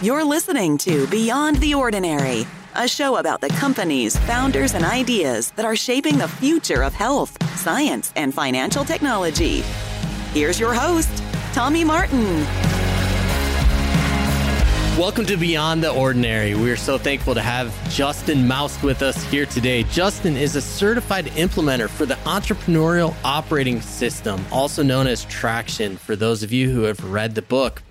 You're listening to Beyond the Ordinary, a show about the companies, founders, and ideas that are shaping the future of health, science, and financial technology. Here's your host, Tommy Martin. Welcome to Beyond the Ordinary. We are so thankful to have Justin Moust with us here today. Justin is a certified implementer for the Entrepreneurial Operating System, also known as Traction, for those of you who have read the book.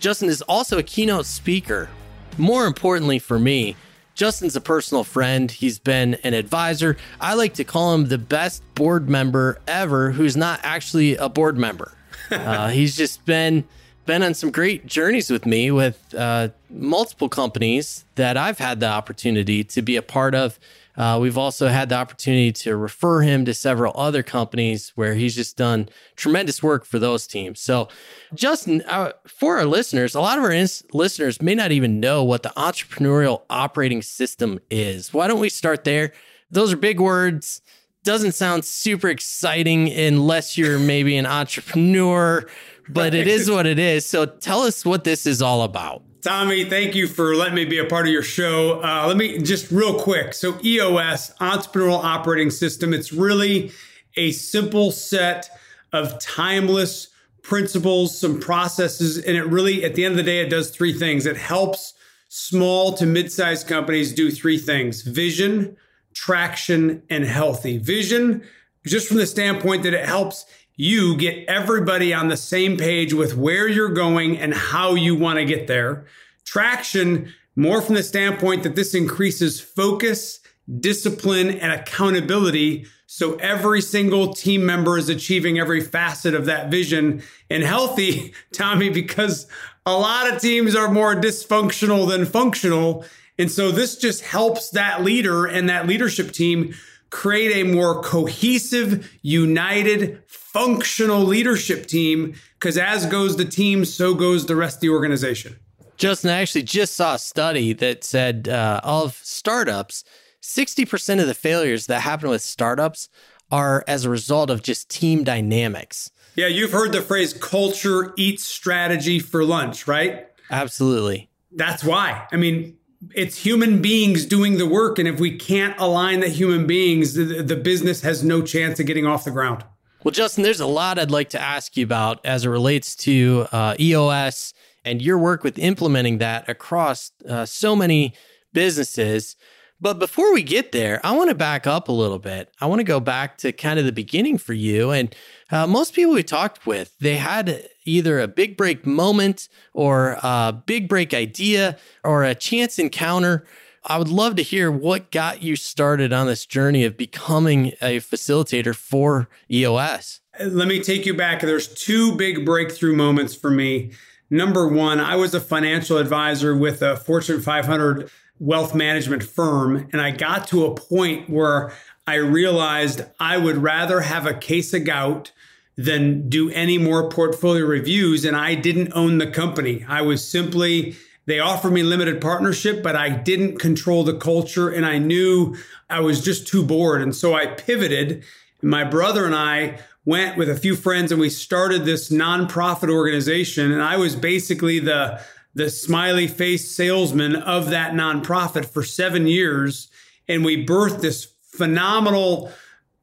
Justin is also a keynote speaker. More importantly for me, Justin's a personal friend. He's been an advisor. I like to call him the best board member ever who's not actually a board member. Uh, he's just been been on some great journeys with me with uh, multiple companies that I've had the opportunity to be a part of. Uh, we've also had the opportunity to refer him to several other companies where he's just done tremendous work for those teams. So, Justin, uh, for our listeners, a lot of our ins- listeners may not even know what the entrepreneurial operating system is. Why don't we start there? Those are big words. Doesn't sound super exciting unless you're maybe an entrepreneur but it is what it is. So tell us what this is all about. Tommy, thank you for letting me be a part of your show. Uh, let me just real quick. So, EOS, Entrepreneurial Operating System, it's really a simple set of timeless principles, some processes, and it really, at the end of the day, it does three things. It helps small to mid sized companies do three things vision, traction, and healthy. Vision, just from the standpoint that it helps you get everybody on the same page with where you're going and how you want to get there. Traction, more from the standpoint that this increases focus, discipline, and accountability. So every single team member is achieving every facet of that vision. And healthy, Tommy, because a lot of teams are more dysfunctional than functional. And so this just helps that leader and that leadership team create a more cohesive, united, functional leadership team. Because as goes the team, so goes the rest of the organization. Justin, I actually just saw a study that said uh, of startups, 60% of the failures that happen with startups are as a result of just team dynamics. Yeah, you've heard the phrase culture eats strategy for lunch, right? Absolutely. That's why. I mean, it's human beings doing the work. And if we can't align the human beings, the, the, business has no chance of getting off the ground. Well, Justin, there's a lot I'd like to ask you about as it relates to uh, EOS and your work with implementing that across uh, so many businesses. But before we get there, I want to back up a little bit. I want to go back to kind of the beginning for you. And uh, most people we talked with, they had either a big break moment or a big break idea or a chance encounter. I would love to hear what got you started on this journey of becoming a facilitator for EOS. Let me take you back. There's two big breakthrough moments for me. Number one, I was a financial advisor with a Fortune 500 wealth management firm, and I got to a point where I realized I would rather have a case of gout than do any more portfolio reviews. And I didn't own the company. I was simply, they offered me limited partnership, but I didn't control the culture. And I knew I was just too bored. And so I pivoted. And My brother and I went with a few friends and we started this nonprofit organization. And I was basically the, the smiley face salesman of that nonprofit for seven years. And we birthed this phenomenal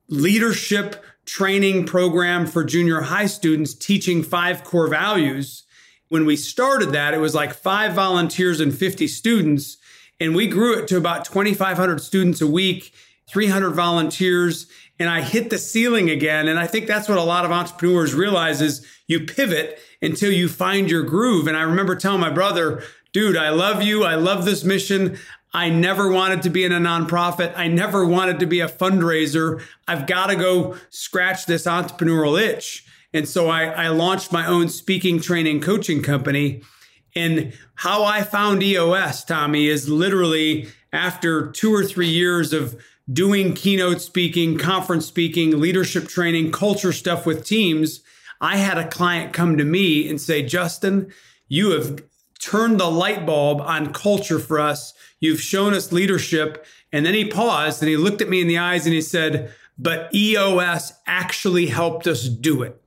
leadership training program for junior high students teaching five core values. When we started that, it was like five volunteers and 50 students. And we grew it to about 2,500 students a week, 300 volunteers. And I hit the ceiling again. And I think that's what a lot of entrepreneurs realize is you pivot until you find your groove. And I remember telling my brother, dude, I love you. I love this mission. I never wanted to be in a nonprofit. I never wanted to be a fundraiser. I've got to go scratch this entrepreneurial itch. And so I, I launched my own speaking, training, coaching company. And how I found EOS, Tommy, is literally after two or three years of doing keynote speaking, conference speaking, leadership training, culture stuff with teams, I had a client come to me and say, Justin, you have turned the light bulb on culture for us You've shown us leadership. And then he paused and he looked at me in the eyes and he said, But EOS actually helped us do it.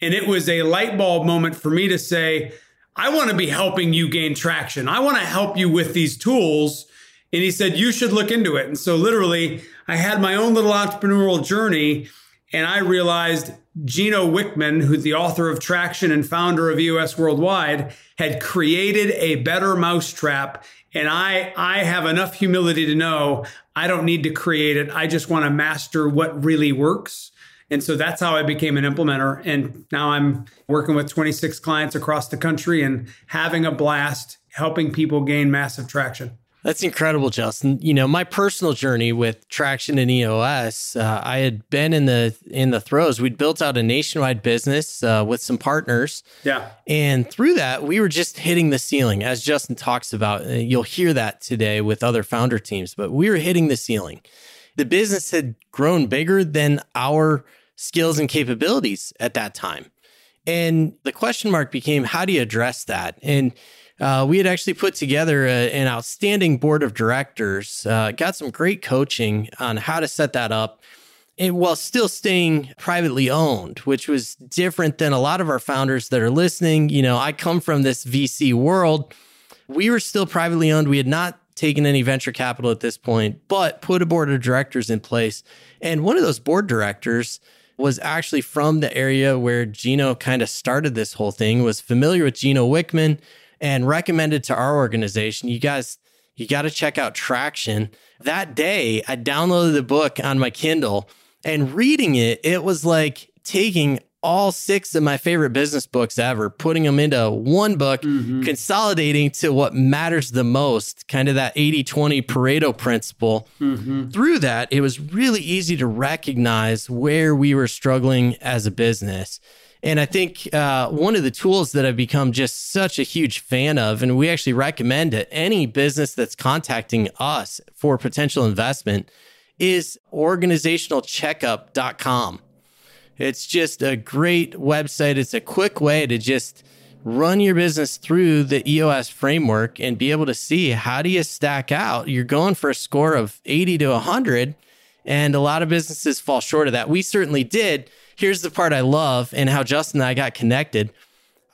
And it was a light bulb moment for me to say, I want to be helping you gain traction. I want to help you with these tools. And he said, You should look into it. And so, literally, I had my own little entrepreneurial journey. And I realized Gino Wickman, who's the author of Traction and founder of EOS Worldwide, had created a better mousetrap. And I, I have enough humility to know I don't need to create it. I just want to master what really works. And so that's how I became an implementer. And now I'm working with 26 clients across the country and having a blast helping people gain massive traction. That's incredible, Justin. You know, my personal journey with traction and EOS, uh, I had been in the in the throes. We'd built out a nationwide business uh, with some partners. Yeah. And through that, we were just hitting the ceiling, as Justin talks about. Uh, you'll hear that today with other founder teams, but we were hitting the ceiling. The business had grown bigger than our skills and capabilities at that time. And the question mark became how do you address that? And uh, we had actually put together a, an outstanding board of directors, uh, got some great coaching on how to set that up. And while still staying privately owned, which was different than a lot of our founders that are listening. You know, I come from this VC world. We were still privately owned. We had not taken any venture capital at this point, but put a board of directors in place. And one of those board directors was actually from the area where Gino kind of started this whole thing, was familiar with Gino Wickman and recommended to our organization, you guys, you got to check out Traction. That day, I downloaded the book on my Kindle and reading it, it was like taking all six of my favorite business books ever, putting them into one book, mm-hmm. consolidating to what matters the most, kind of that 80 20 Pareto principle. Mm-hmm. Through that, it was really easy to recognize where we were struggling as a business. And I think uh, one of the tools that I've become just such a huge fan of, and we actually recommend to any business that's contacting us for potential investment, is organizationalcheckup.com. It's just a great website. It's a quick way to just run your business through the EOS framework and be able to see how do you stack out. You're going for a score of 80 to 100 and a lot of businesses fall short of that. We certainly did. Here's the part I love and how Justin and I got connected.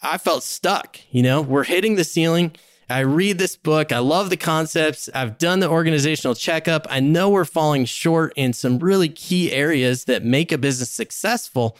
I felt stuck, you know, we're hitting the ceiling. I read this book. I love the concepts. I've done the organizational checkup. I know we're falling short in some really key areas that make a business successful.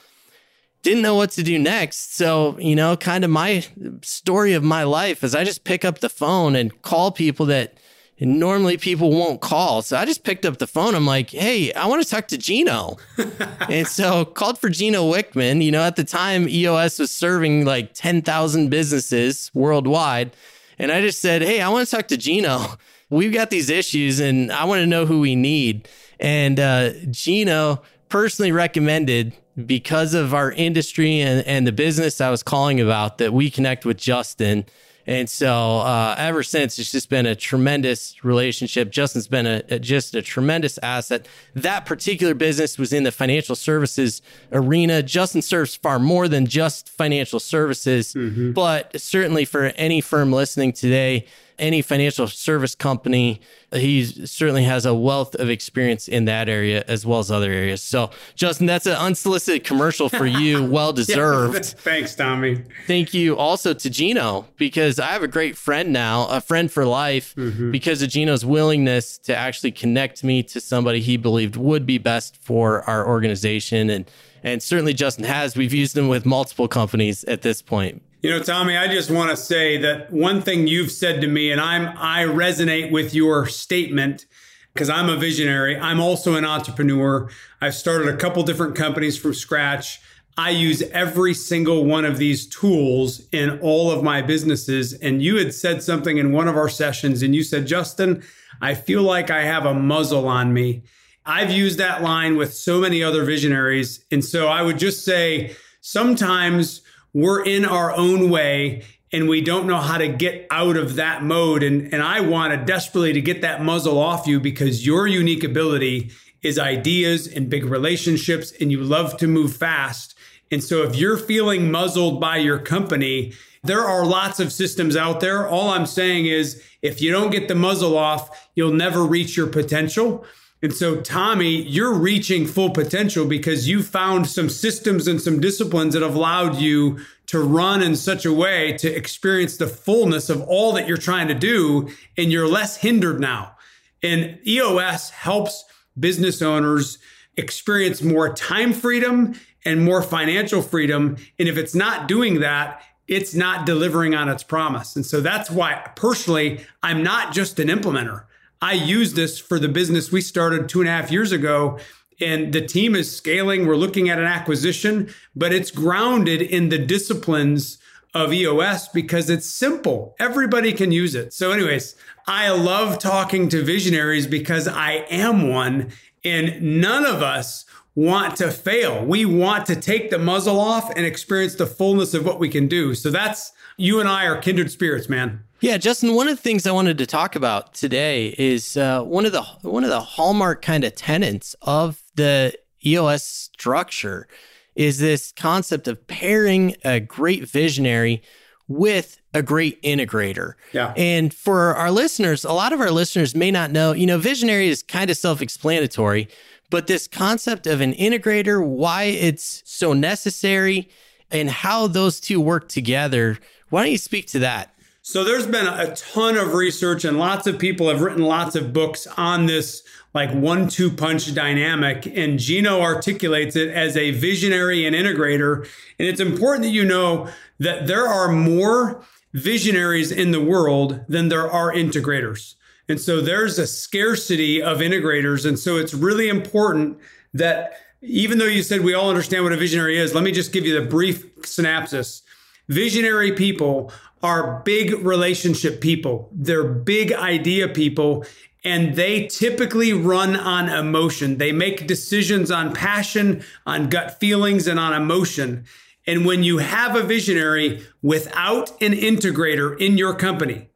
Didn't know what to do next. So, you know, kind of my story of my life is I just pick up the phone and call people that normally people won't call. So I just picked up the phone. I'm like, hey, I want to talk to Gino. and so called for Gino Wickman. You know, at the time, EOS was serving like 10,000 businesses worldwide. And I just said, Hey, I want to talk to Gino. We've got these issues and I want to know who we need. And uh, Gino personally recommended because of our industry and, and the business I was calling about that we connect with Justin. And so uh, ever since, it's just been a tremendous relationship. Justin's been a, a, just a tremendous asset. That particular business was in the financial services arena. Justin serves far more than just financial services, mm-hmm. but certainly for any firm listening today, any financial service company. He certainly has a wealth of experience in that area as well as other areas. So, Justin, that's an unsolicited commercial for you. Well deserved. thanks, Tommy. Thank you also to Gino because I have a great friend now, a friend for life, mm-hmm. because of Gino's willingness to actually connect me to somebody he believed would be best for our organization. And and certainly Justin has. We've used him with multiple companies at this point. You know, Tommy, I just want to say that one thing you've said to me, and I'm I resonate with your statement because I'm a visionary. I'm also an entrepreneur. I've started a couple different companies from scratch. I use every single one of these tools in all of my businesses. And you had said something in one of our sessions, and you said, Justin, I feel like I have a muzzle on me. I've used that line with so many other visionaries. And so I would just say sometimes we're in our own way and we don't know how to get out of that mode. And, and I want to desperately to get that muzzle off you because your unique ability is ideas and big relationships and you love to move fast. And so if you're feeling muzzled by your company, there are lots of systems out there. All I'm saying is if you don't get the muzzle off, you'll never reach your potential. And so, Tommy, you're reaching full potential because you found some systems and some disciplines that have allowed you to run in such a way to experience the fullness of all that you're trying to do, and you're less hindered now. And EOS helps business owners experience more time freedom and more financial freedom. And if it's not doing that, it's not delivering on its promise. And so that's why personally, I'm not just an implementer. I use this for the business we started two and a half years ago. And the team is scaling. We're looking at an acquisition, but it's grounded in the disciplines of EOS because it's simple. Everybody can use it. So, anyways, I love talking to visionaries because I am one, and none of us want to fail. We want to take the muzzle off and experience the fullness of what we can do. So that's you and I are kindred spirits, man. Yeah, Justin. One of the things I wanted to talk about today is uh, one of the one of the hallmark kind of tenets of the EOS structure is this concept of pairing a great visionary with a great integrator. Yeah. And for our listeners, a lot of our listeners may not know, you know, visionary is kind of self-explanatory, but this concept of an integrator, why it's so necessary and how those two work together, why don't you speak to that? So there's been a ton of research and lots of people have written lots of books on this like one two punch dynamic and Gino articulates it as a visionary and integrator and it's important that you know that there are more visionaries in the world than there are integrators. And so there's a scarcity of integrators. And so it's really important that even though you said we all understand what a visionary is, let me just give you the brief synopsis. Visionary people are big relationship people. They're big idea people and they typically run on emotion. They make decisions on passion, on gut feelings, and on emotion. And when you have a visionary without an integrator in your company,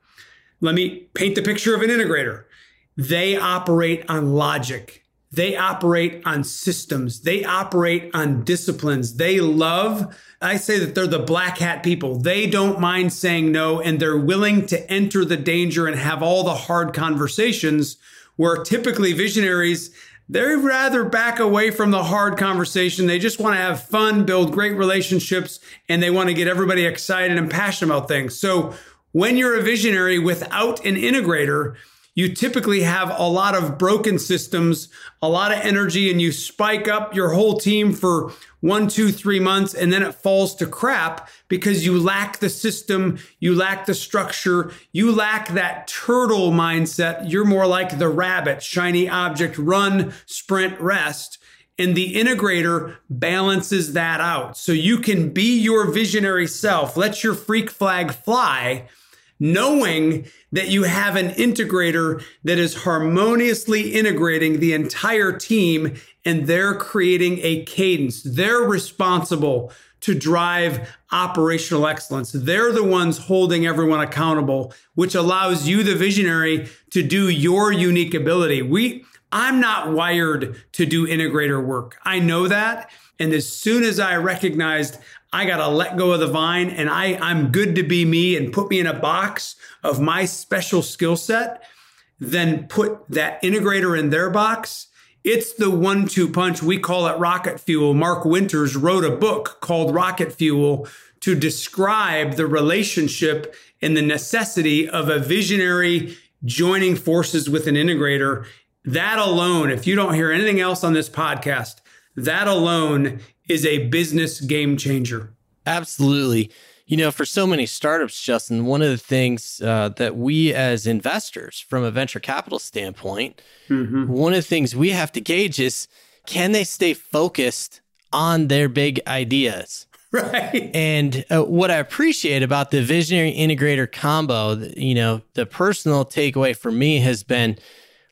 let me paint the picture of an integrator. They operate on logic. They operate on systems. They operate on disciplines. They love, I say that they're the black hat people. They don't mind saying no and they're willing to enter the danger and have all the hard conversations where typically visionaries, they rather back away from the hard conversation. They just want to have fun, build great relationships, and they want to get everybody excited and passionate about things. So when you're a visionary without an integrator, you typically have a lot of broken systems, a lot of energy, and you spike up your whole team for one, two, three months, and then it falls to crap because you lack the system, you lack the structure, you lack that turtle mindset. You're more like the rabbit, shiny object, run, sprint, rest. And the integrator balances that out. So you can be your visionary self, let your freak flag fly knowing that you have an integrator that is harmoniously integrating the entire team and they're creating a cadence. They're responsible to drive operational excellence. They're the ones holding everyone accountable, which allows you, the visionary, to do your unique ability. We, I'm not wired to do integrator work. I know that. And as soon as I recognized I got to let go of the vine and I, I'm good to be me and put me in a box of my special skill set, then put that integrator in their box. It's the one two punch. We call it rocket fuel. Mark Winters wrote a book called Rocket Fuel to describe the relationship and the necessity of a visionary joining forces with an integrator. That alone, if you don't hear anything else on this podcast, that alone is a business game changer. Absolutely. You know, for so many startups, Justin, one of the things uh, that we as investors from a venture capital standpoint, mm-hmm. one of the things we have to gauge is can they stay focused on their big ideas? Right. And uh, what I appreciate about the visionary integrator combo, you know, the personal takeaway for me has been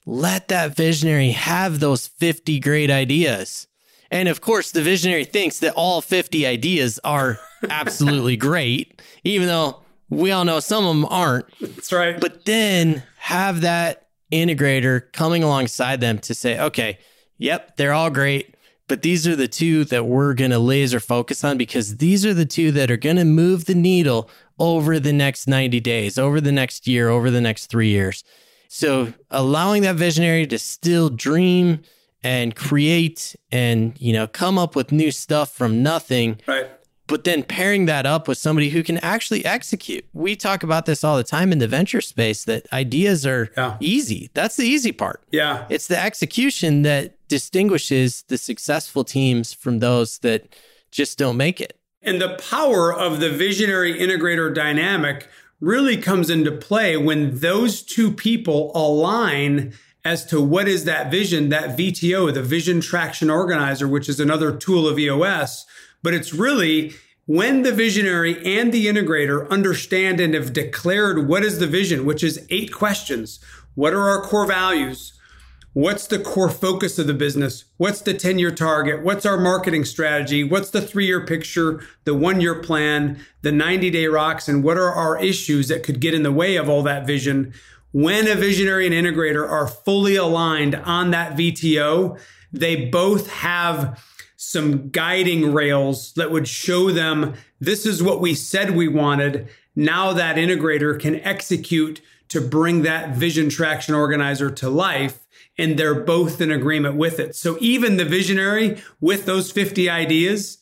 let that visionary have those 50 great ideas and of course, the visionary thinks that all 50 ideas are absolutely great, even though we all know some of them aren't. That's right. But then have that integrator coming alongside them to say, okay, yep, they're all great, but these are the two that we're going to laser focus on because these are the two that are going to move the needle over the next 90 days, over the next year, over the next three years. So allowing that visionary to still dream and create and, you know, come up with new stuff from nothing. Right. But then pairing that up with somebody who can actually execute. We talk about this all the time in the venture space that ideas are Yeah. easy. That's the easy part. Yeah. It's the execution that distinguishes the successful teams from those that just don't make it. And the power of the visionary integrator dynamic really comes into play when those two people align as to what is that vision, that VTO, the Vision Traction Organizer, which is another tool of EOS. But it's really when the visionary and the integrator understand and have declared what is the vision, which is eight questions. What are our core values? What's the core focus of the business? What's the 10 year target? What's our marketing strategy? What's the three year picture, the one year plan, the 90 day rocks? And what are our issues that could get in the way of all that vision? When a visionary and integrator are fully aligned on that VTO, they both have some guiding rails that would show them this is what we said we wanted. Now that integrator can execute to bring that vision traction organizer to life and they're both in agreement with it. So even the visionary with those 50 ideas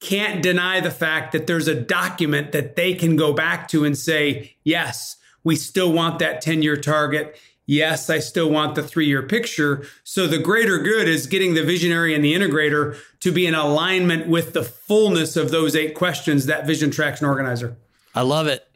can't deny the fact that there's a document that they can go back to and say, yes, we still want that 10 year target. Yes, I still want the three year picture. So the greater good is getting the visionary and the integrator to be in alignment with the fullness of those eight questions, that vision traction organizer. I love it.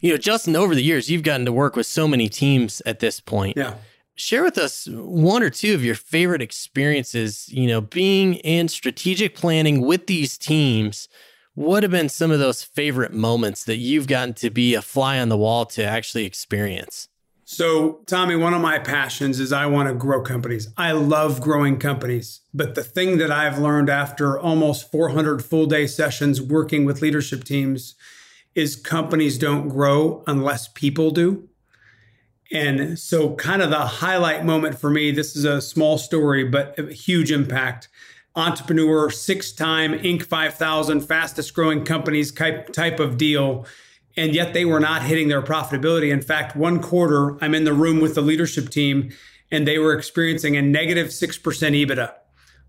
You know, Justin, over the years, you've gotten to work with so many teams at this point. Yeah. Share with us one or two of your favorite experiences, you know, being in strategic planning with these teams. What have been some of those favorite moments that you've gotten to be a fly on the wall to actually experience? So, Tommy, one of my passions is I want to grow companies. I love growing companies. But the thing that I've learned after almost 400 full day sessions working with leadership teams is companies don't grow unless people do. And so, kind of the highlight moment for me this is a small story, but a huge impact. Entrepreneur, six time Inc. 5000, fastest growing companies type, of deal. And yet they were not hitting their profitability. In fact, one quarter, I'm in the room with the leadership team and they were experiencing a negative 6% EBITDA,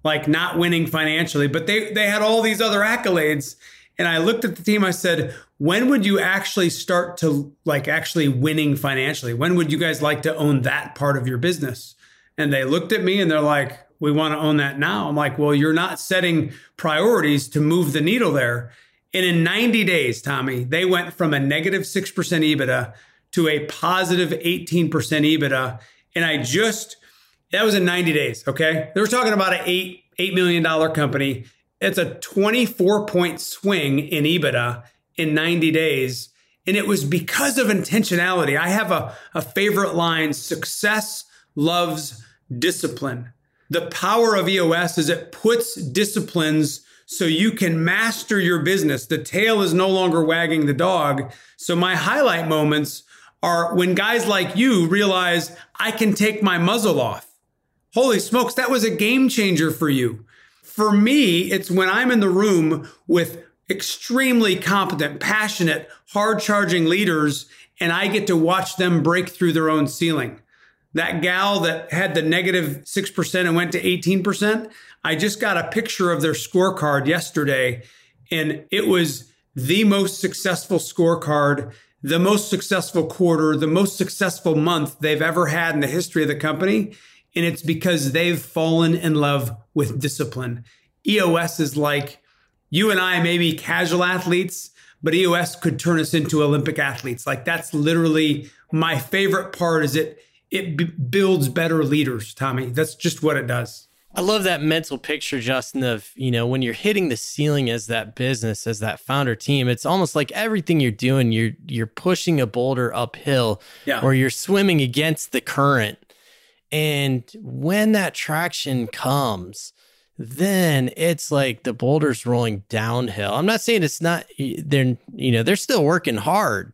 like not winning financially, but they, they had all these other accolades. And I looked at the team, I said, when would you actually start to like actually winning financially? When would you guys like to own that part of your business? And they looked at me and they're like, we want to own that now. I'm like, well, you're not setting priorities to move the needle there. And in 90 days, Tommy, they went from a negative 6% EBITDA to a positive 18% EBITDA. And I just, that was in 90 days. Okay. They were talking about an eight, $8 million company. It's a 24 point swing in EBITDA in 90 days. And it was because of intentionality. I have a, a favorite line success loves discipline. The power of EOS is it puts disciplines so you can master your business. The tail is no longer wagging the dog. So my highlight moments are when guys like you realize I can take my muzzle off. Holy smokes, that was a game changer for you. For me, it's when I'm in the room with extremely competent, passionate, hard charging leaders, and I get to watch them break through their own ceiling. That gal that had the negative 6% and went to 18%, I just got a picture of their scorecard yesterday, and it was the most successful scorecard, the most successful quarter, the most successful month they've ever had in the history of the company. And it's because they've fallen in love with discipline. EOS is like you and I may be casual athletes, but EOS could turn us into Olympic athletes. Like that's literally my favorite part is it it b- builds better leaders, Tommy. That's just what it does. I love that mental picture, Justin, of, you know, when you're hitting the ceiling as that business, as that founder team, it's almost like everything you're doing, you're you're pushing a boulder uphill Yeah. or you're swimming against the current. And when that traction comes, then it's like the boulder's rolling downhill. I'm not saying it's not they're you know, they're still working hard,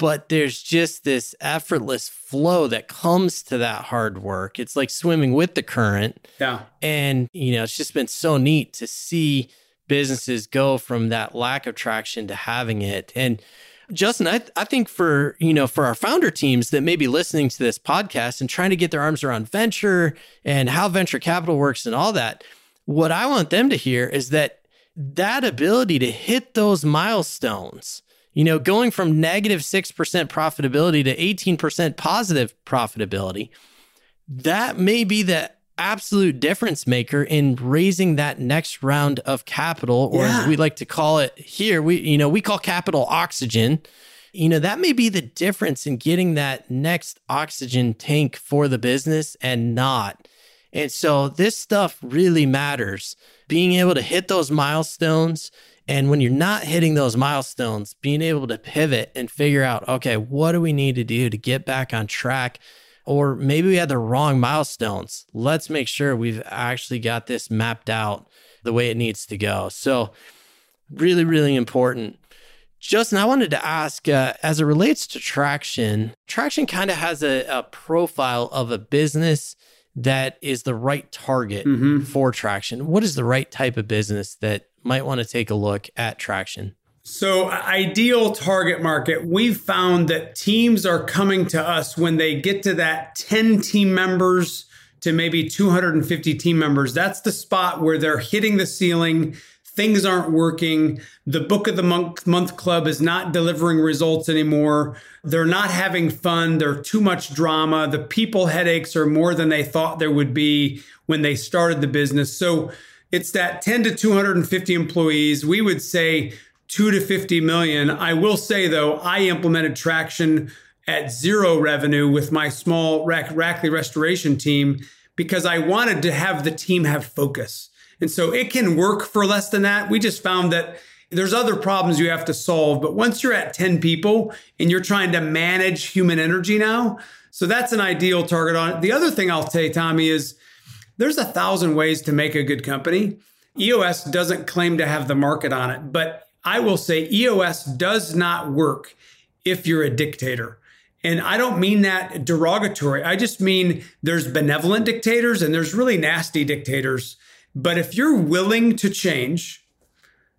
but there's just this effortless flow that comes to that hard work. It's like swimming with the current. Yeah. And, you know, it's just been so neat to see businesses go from that lack of traction to having it. And Justin, I, th- I think for, you know, for our founder teams that may be listening to this podcast and trying to get their arms around venture and how venture capital works and all that, what I want them to hear is that that ability to hit those milestones, you know, going from negative 6% profitability to 18% positive profitability, that may be the absolute difference maker in raising that next round of capital or yeah. as we like to call it here we you know we call capital oxygen. You know that may be the difference in getting that next oxygen tank for the business and not. And so this stuff really matters. Being able to hit those milestones and when you're not hitting those milestones being able to pivot and figure out okay what do we need to do to get back on track or maybe we had the wrong milestones. Let's make sure we've actually got this mapped out the way it needs to go. So, really, really important. Justin, I wanted to ask uh, as it relates to traction, traction kind of has a, a, profile of a business that is the right target mm-hmm. for traction. What is the right type of business that might want to take a look at traction? So, ideal target market, we've found that teams are coming to us when they get to that 10 team members to maybe 250 team members. That's the spot where they're hitting the ceiling. Things aren't working. The book of the month, month club is not delivering results anymore. They're not having fun. There's too much drama. The people headaches are more than they thought there would be when they started the business. So it's that 10 to 250 employees. We would say two to 50 million. I will say though, I implemented traction at zero revenue with my small Rack, Rackley restoration team because I wanted to have the team have focus. And so it can work for less than that. We just found that there's other problems you have to solve. But once you're at 10 people and you're trying to manage human energy now, so that's an ideal target on it. The other thing I'll say, Tommy, is there's a thousand ways to make a good company. EOS doesn't claim to have the market on it, but I will say EOS does not work if you're a dictator. And I don't mean that derogatory. I just mean there's benevolent dictators and there's really nasty dictators. But if you're willing to change,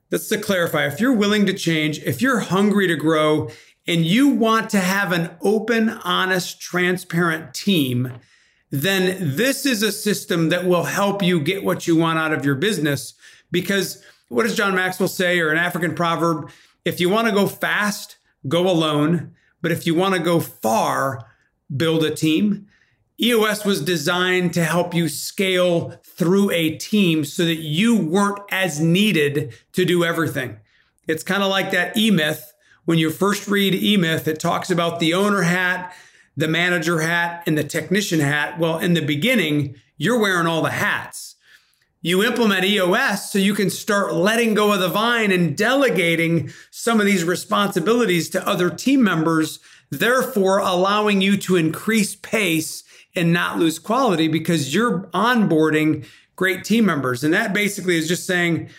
that's to clarify, if you're willing to change, if you're hungry to grow, and you want to have an open, honest, transparent team, then this is a system that will help you get what you want out of your business because what does John Maxwell say, or an African proverb? If you want to go fast, go alone. But if you want to go far, build a team. EOS was designed to help you scale through a team so that you weren't as needed to do everything. It's kind of like that E Myth. When you first read E Myth, it talks about the owner hat, the manager hat, and the technician hat. Well, in the beginning, you're wearing all the hats you implement EOS so you can start letting go of the vine and delegating some of these responsibilities to other team members, therefore allowing you to increase pace and not lose quality because you're onboarding great team members. And that basically is just saying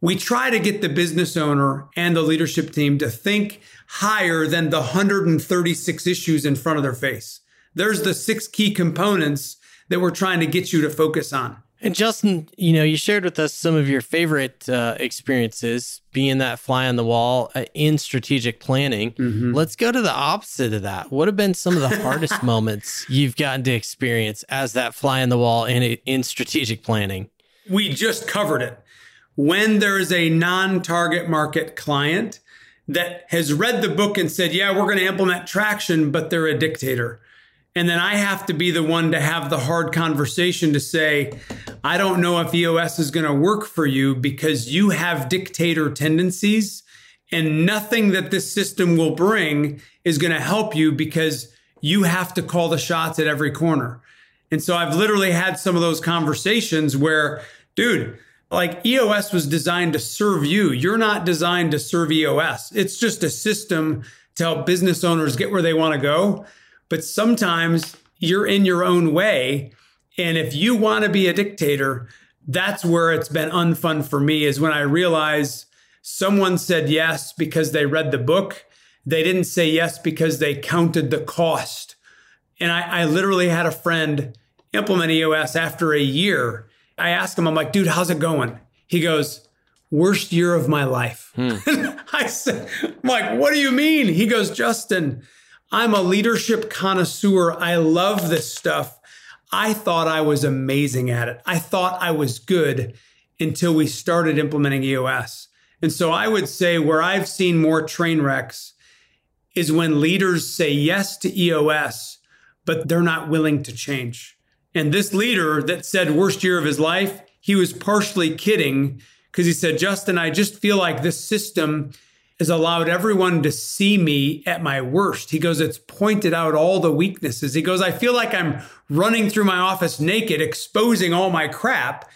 we try to get the business owner and the leadership team to think higher than the 136 issues in front of their face. There's the six key components that we're trying to get you to focus on. And Justin, you know, you shared with us some of your favorite uh, experiences being that fly on the wall uh, in strategic planning. Mm-hmm. Let's go to the opposite of that. What have been some of the hardest moments you've gotten to experience as that fly on the wall in, in strategic planning? We just covered it. When there is a non target market client that has read the book and said, Yeah, we're going to implement traction, but they're a dictator and then I have to be the one to have the hard conversation to say, I don't know if EOS is going to work for you because you have dictator tendencies and nothing that this system will bring is going to help you because you have to call the shots at every corner. And so I've literally had some of those conversations where, dude, like EOS was designed to serve you. You're not designed to serve EOS. It's just a system to help business owners get where they want to go. But sometimes you're in your own way. And if you want to be a dictator, that's where it's been unfun for me is when I realize someone said yes because they read the book. They didn't say yes because they counted the cost. And I, I literally had a friend implement EOS after a year. I asked him, I'm like, dude, how's it going? He goes, worst year of my life. Hmm. I said, I'm like, what do you mean? He goes, Justin, I'm a leadership connoisseur. I love this stuff. I thought I was amazing at it. I thought I was good until we started implementing EOS. And so I would say where I've seen more train wrecks is when leaders say yes to EOS, but they're not willing to change. And this leader that said worst year of his life, he was partially kidding because he said, Justin, I just feel like this system has allowed everyone to see me at my worst. He goes, It's pointed out all the weaknesses. He goes, I feel like I'm running through my office naked, exposing all my crap.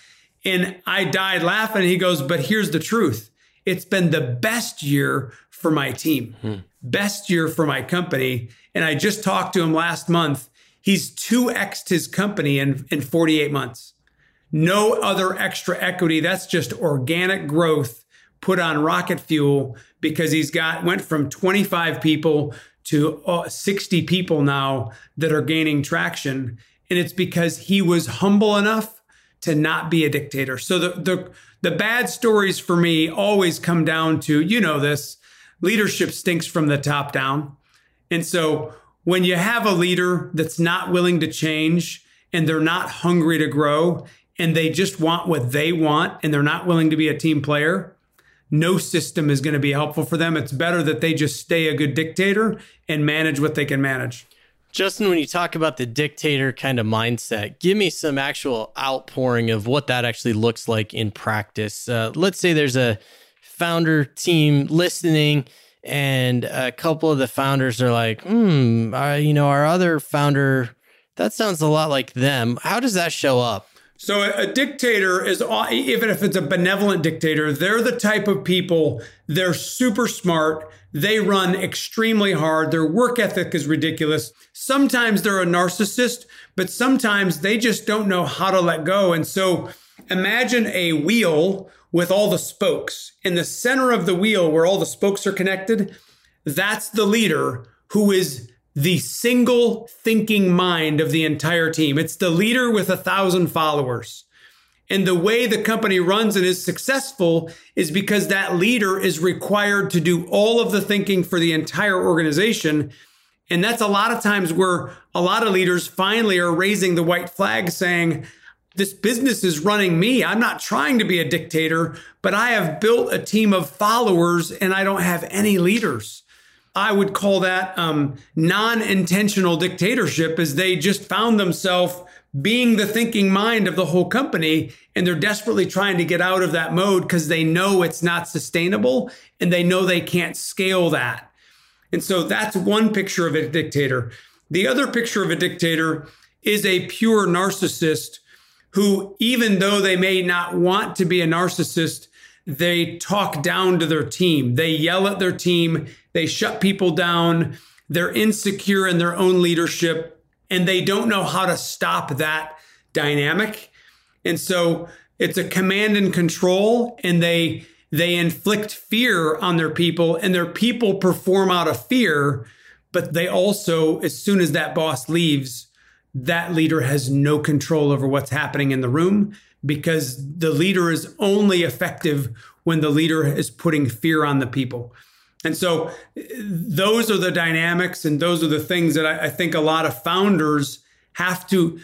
And I died laughing. He goes, But here's the truth it's been the best year for my team, hmm. best year for my company. And I just talked to him last month. He's 2xed his company in, in 48 months. No other extra equity. That's just organic growth put on rocket fuel because he's got went from 25 people to uh, 60 people now that are gaining traction. And it's because he was humble enough to not be a dictator. So the the the bad stories for me always come down to you know this leadership stinks from the top down. And so when you have a leader that's not willing to change and they're not hungry to grow and they just want what they want and they're not willing to be a team player no system is going to be helpful for them. It's better that they just stay a good dictator and manage what they can manage. Justin, when you talk about the dictator kind of mindset, give me some actual outpouring of what that actually looks like in practice. Uh, let's say there's a founder team listening, and a couple of the founders are like, hmm, uh, you know, our other founder, that sounds a lot like them. How does that show up? So a dictator is even if it's a benevolent dictator, they're the type of people, they're super smart, they run extremely hard, their work ethic is ridiculous. Sometimes they're a narcissist, but sometimes they just don't know how to let go. And so imagine a wheel with all the spokes. In the center of the wheel where all the spokes are connected, that's the leader who is the single thinking mind of the entire team. It's the leader with a thousand followers. And the way the company runs and is successful is because that leader is required to do all of the thinking for the entire organization. And that's a lot of times where a lot of leaders finally are raising the white flag saying, this business is running me. I'm not trying to be a dictator, but I have built a team of followers and I don't have any leaders. I would call that um, non intentional dictatorship, as they just found themselves being the thinking mind of the whole company. And they're desperately trying to get out of that mode because they know it's not sustainable and they know they can't scale that. And so that's one picture of a dictator. The other picture of a dictator is a pure narcissist who, even though they may not want to be a narcissist, they talk down to their team. They yell at their team. They shut people down. They're insecure in their own leadership and they don't know how to stop that dynamic. And so it's a command and control and they they inflict fear on their people and their people perform out of fear, but they also as soon as that boss leaves, that leader has no control over what's happening in the room because the leader is only effective when the leader is putting fear on the people. And so those are the dynamics and those are the things that I, I think a lot of founders have to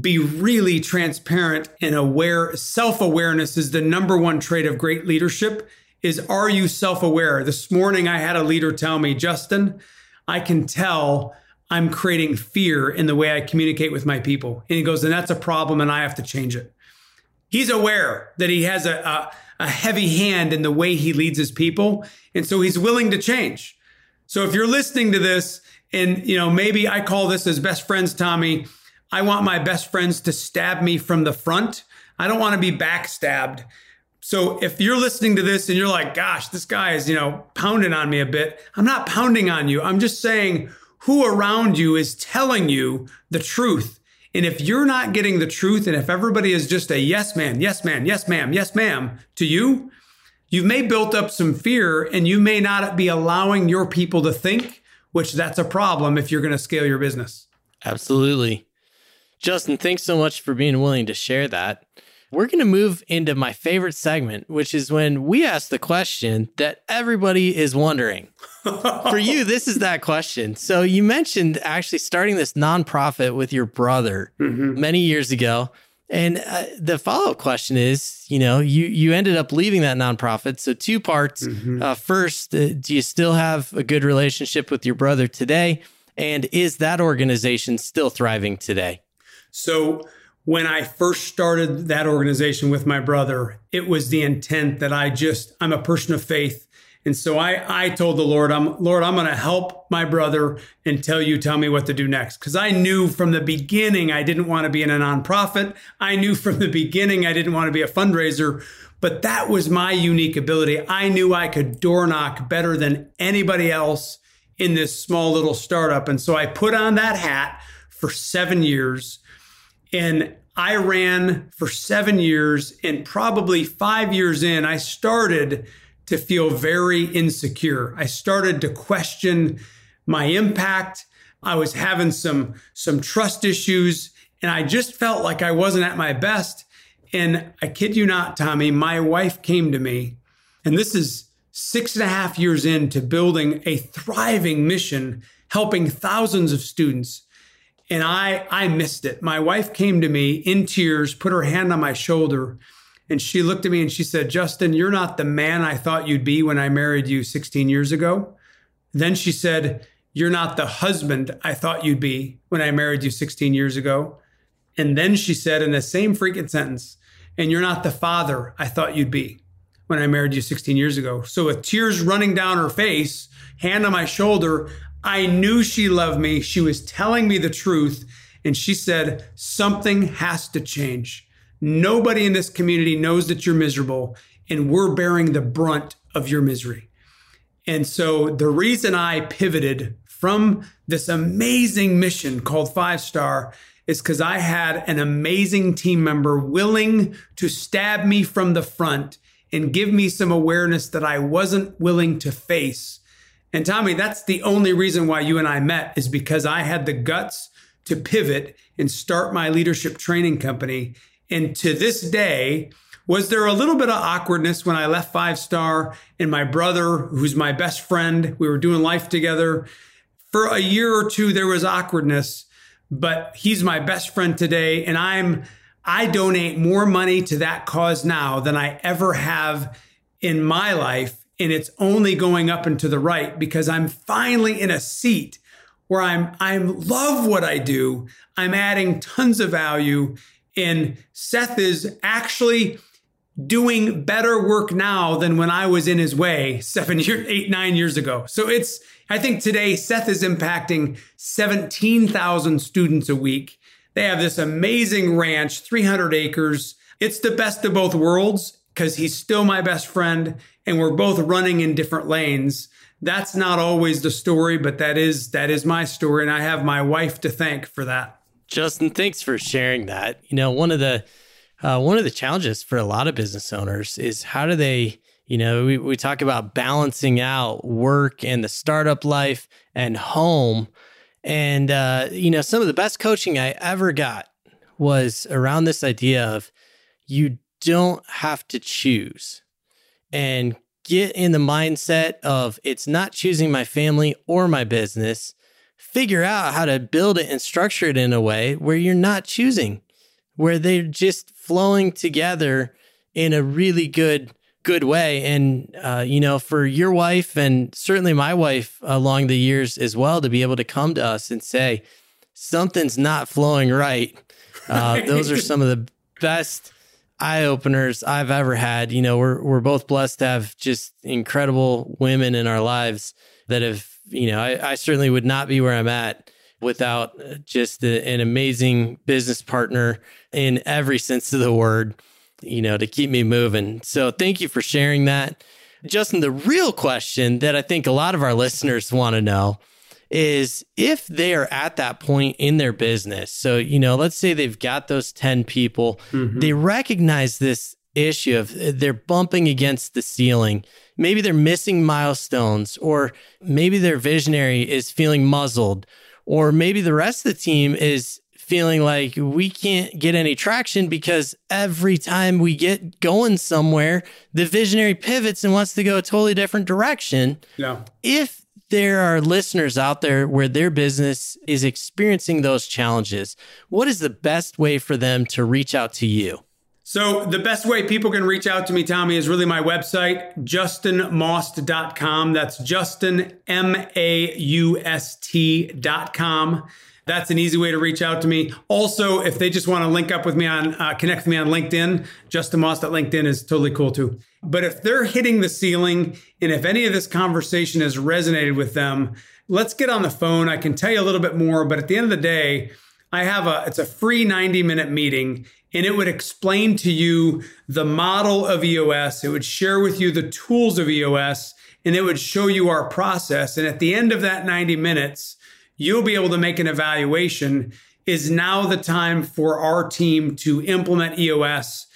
be really transparent and aware. Self awareness is the number one trait of great leadership. Is are you self aware? This morning I had a leader tell me, Justin, I can tell I'm creating fear in the way I communicate with my people. And he goes, and that's a problem and I have to change it. He's aware that he has a, a, a heavy hand in the way he leads his people. And so he's willing to change. So if you're listening to this and, you know, maybe I call this as best friends, Tommy, I want my best friends to stab me from the front. I don't want to be backstabbed. So if you're listening to this and you're like, gosh, this guy is, you know, pounding on me a bit, I'm not pounding on you. I'm just saying who around you is telling you the truth and if you're not getting the truth, and if everybody is just a yes, man, yes, man, yes, ma'am, yes, ma'am to you, you may built up some fear and you may not be allowing your people to think, which that's a problem if you're going to scale your business. Absolutely. Justin, thanks so much for being willing to share that. We're going to move into my favorite segment, which is when we ask the question that everybody is wondering. For you, this is that question. So you mentioned actually starting this nonprofit with your brother mm-hmm. many years ago. And uh, the follow up question is, you know, you you ended up leaving that nonprofit. So two parts. Mm-hmm. Uh, first, uh, do you still have a good relationship with your brother today? And is that organization still thriving today? So when I first started that organization with my brother, it was the intent that I just I'm a person of faith. And so I, I told the Lord, I'm Lord, I'm going to help my brother until you tell me what to do next. Cause I knew from the beginning, I didn't want to be in a nonprofit. I knew from the beginning, I didn't want to be a fundraiser, but that was my unique ability. I knew I could door knock better than anybody else in this small little startup. And so I put on that hat for seven years and I ran for seven years and probably five years in, I started to feel very insecure. I started to question my impact. I was having some, some trust issues and I just felt like I wasn't at my best. And I kid you not, Tommy, my wife came to me and this is six and a half years into building a thriving mission, helping thousands of students. And I, I missed it. My wife came to me in tears, put her hand on my shoulder, and she looked at me and she said, Justin, you're not the man I thought you'd be when I married you 16 years ago. Then she said, You're not the husband I thought you'd be when I married you 16 years ago. And then she said in the same freaking sentence, And you're not the father I thought you'd be when I married you 16 years ago. So with tears running down her face, hand on my shoulder, I knew she loved me. She was telling me the truth. And she said, Something has to change. Nobody in this community knows that you're miserable, and we're bearing the brunt of your misery. And so the reason I pivoted from this amazing mission called Five Star is because I had an amazing team member willing to stab me from the front and give me some awareness that I wasn't willing to face. And Tommy, that's the only reason why you and I met is because I had the guts to pivot and start my leadership training company. And to this day, was there a little bit of awkwardness when I left Five Star and my brother, who's my best friend, we were doing life together. For a year or two, there was awkwardness, but he's my best friend today. And I'm, I donate more money to that cause now than I ever have in my life. And it's only going up and to the right because I'm finally in a seat where I'm, I love what I do. I'm adding tons of value and Seth is actually doing better work now than when I was in his way seven years, eight, nine years ago. So it's, I think today Seth is impacting 17,000 students a week. They have this amazing ranch, 300 acres. It's the best of both worlds because he's still my best friend and we're both running in different lanes. That's not always the story, but that is, that is my story. And I have my wife to thank for that. Justin, thanks for sharing that. You know, one of the uh, one of the challenges for a lot of business owners is how do they, you know, we, we talk about balancing out work and the startup life and home. And, uh, you know, some of the best coaching I ever got was around this idea of you don't have to choose and get in the mindset of it's not choosing my family or my business. Figure out how to build it and structure it in a way where you're not choosing, where they're just flowing together in a really good good way. And uh, you know for your wife and certainly my wife along the years as well to be able to come to us and say something's not flowing right. Uh, those are some of the best eye openers I've ever had. You know, we're we're both blessed to have just incredible women in our lives that have you know, I, I certainly would not be where I'm at without uh, just a, an amazing business partner in every sense of the word, you know, to keep me moving. So thank you for sharing that. Justin, the real question that I think a lot of our listeners want to know is if they are at that point in their business. So, you know, let's say they've got those 10 people, mm-hmm. they recognize this issue of they're bumping against the ceiling maybe they're missing milestones, or maybe their visionary is feeling muzzled, or maybe the rest of the team is feeling like we can't get any traction because every time we get going somewhere, the visionary pivots and wants to go a totally different direction. Yeah. If there are listeners out there where their business is experiencing those challenges, what is the best way for them to reach out to you? So, the best way people can reach out to me, Tommy, is really my website, justinmaust.com. That's Justin, M A U S T.com. That's an easy way to reach out to me. Also, if they just want to link up with me on, uh, connect with me on LinkedIn, Justin Maust at LinkedIn is totally cool too. But if they're hitting the ceiling and if any of this conversation has resonated with them, let's get on the phone. I can tell you a little bit more, but at the end of the day, I have a it's a free 90 minute meeting and it would explain to you the model of EOS. It would share with you the tools of EOS and it would show you our process. And at the end of that 90 minutes, you'll be able to make an evaluation. Is now the time for our team to implement EOS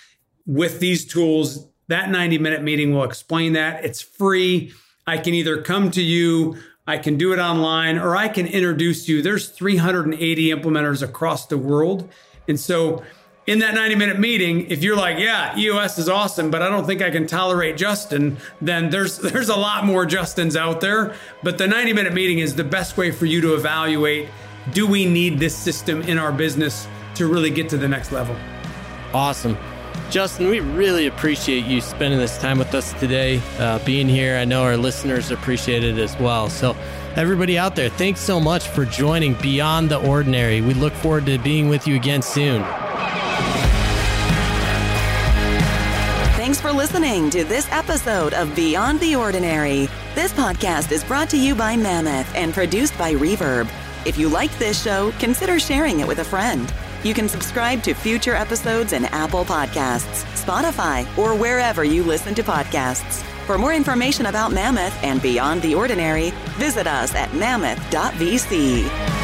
with these tools? That 90 minute meeting will explain that. It's free. I can either come to you, I can do it online, or I can introduce you. There's 380 implementers across the world. And so in that 90 minute meeting, if you're like, yeah, EOS is awesome, but I don't think I can tolerate Justin, then there's there's a lot more Justins out there. But the 90 minute meeting is the best way for you to evaluate do we need this system in our business to really get to the next level? Awesome. Justin, we really appreciate you spending this time with us today, uh, being here. I know our listeners appreciate it as well. So, everybody out there, thanks so much for joining Beyond the Ordinary. We look forward to being with you again soon. For listening to this episode of Beyond the Ordinary. This podcast is brought to you by Mammoth and produced by Reverb. If you liked this show, consider sharing it with a friend. You can subscribe to future episodes in Apple Podcasts, Spotify, or wherever you listen to podcasts. For more information about Mammoth and Beyond the Ordinary, visit us at mammoth.vc.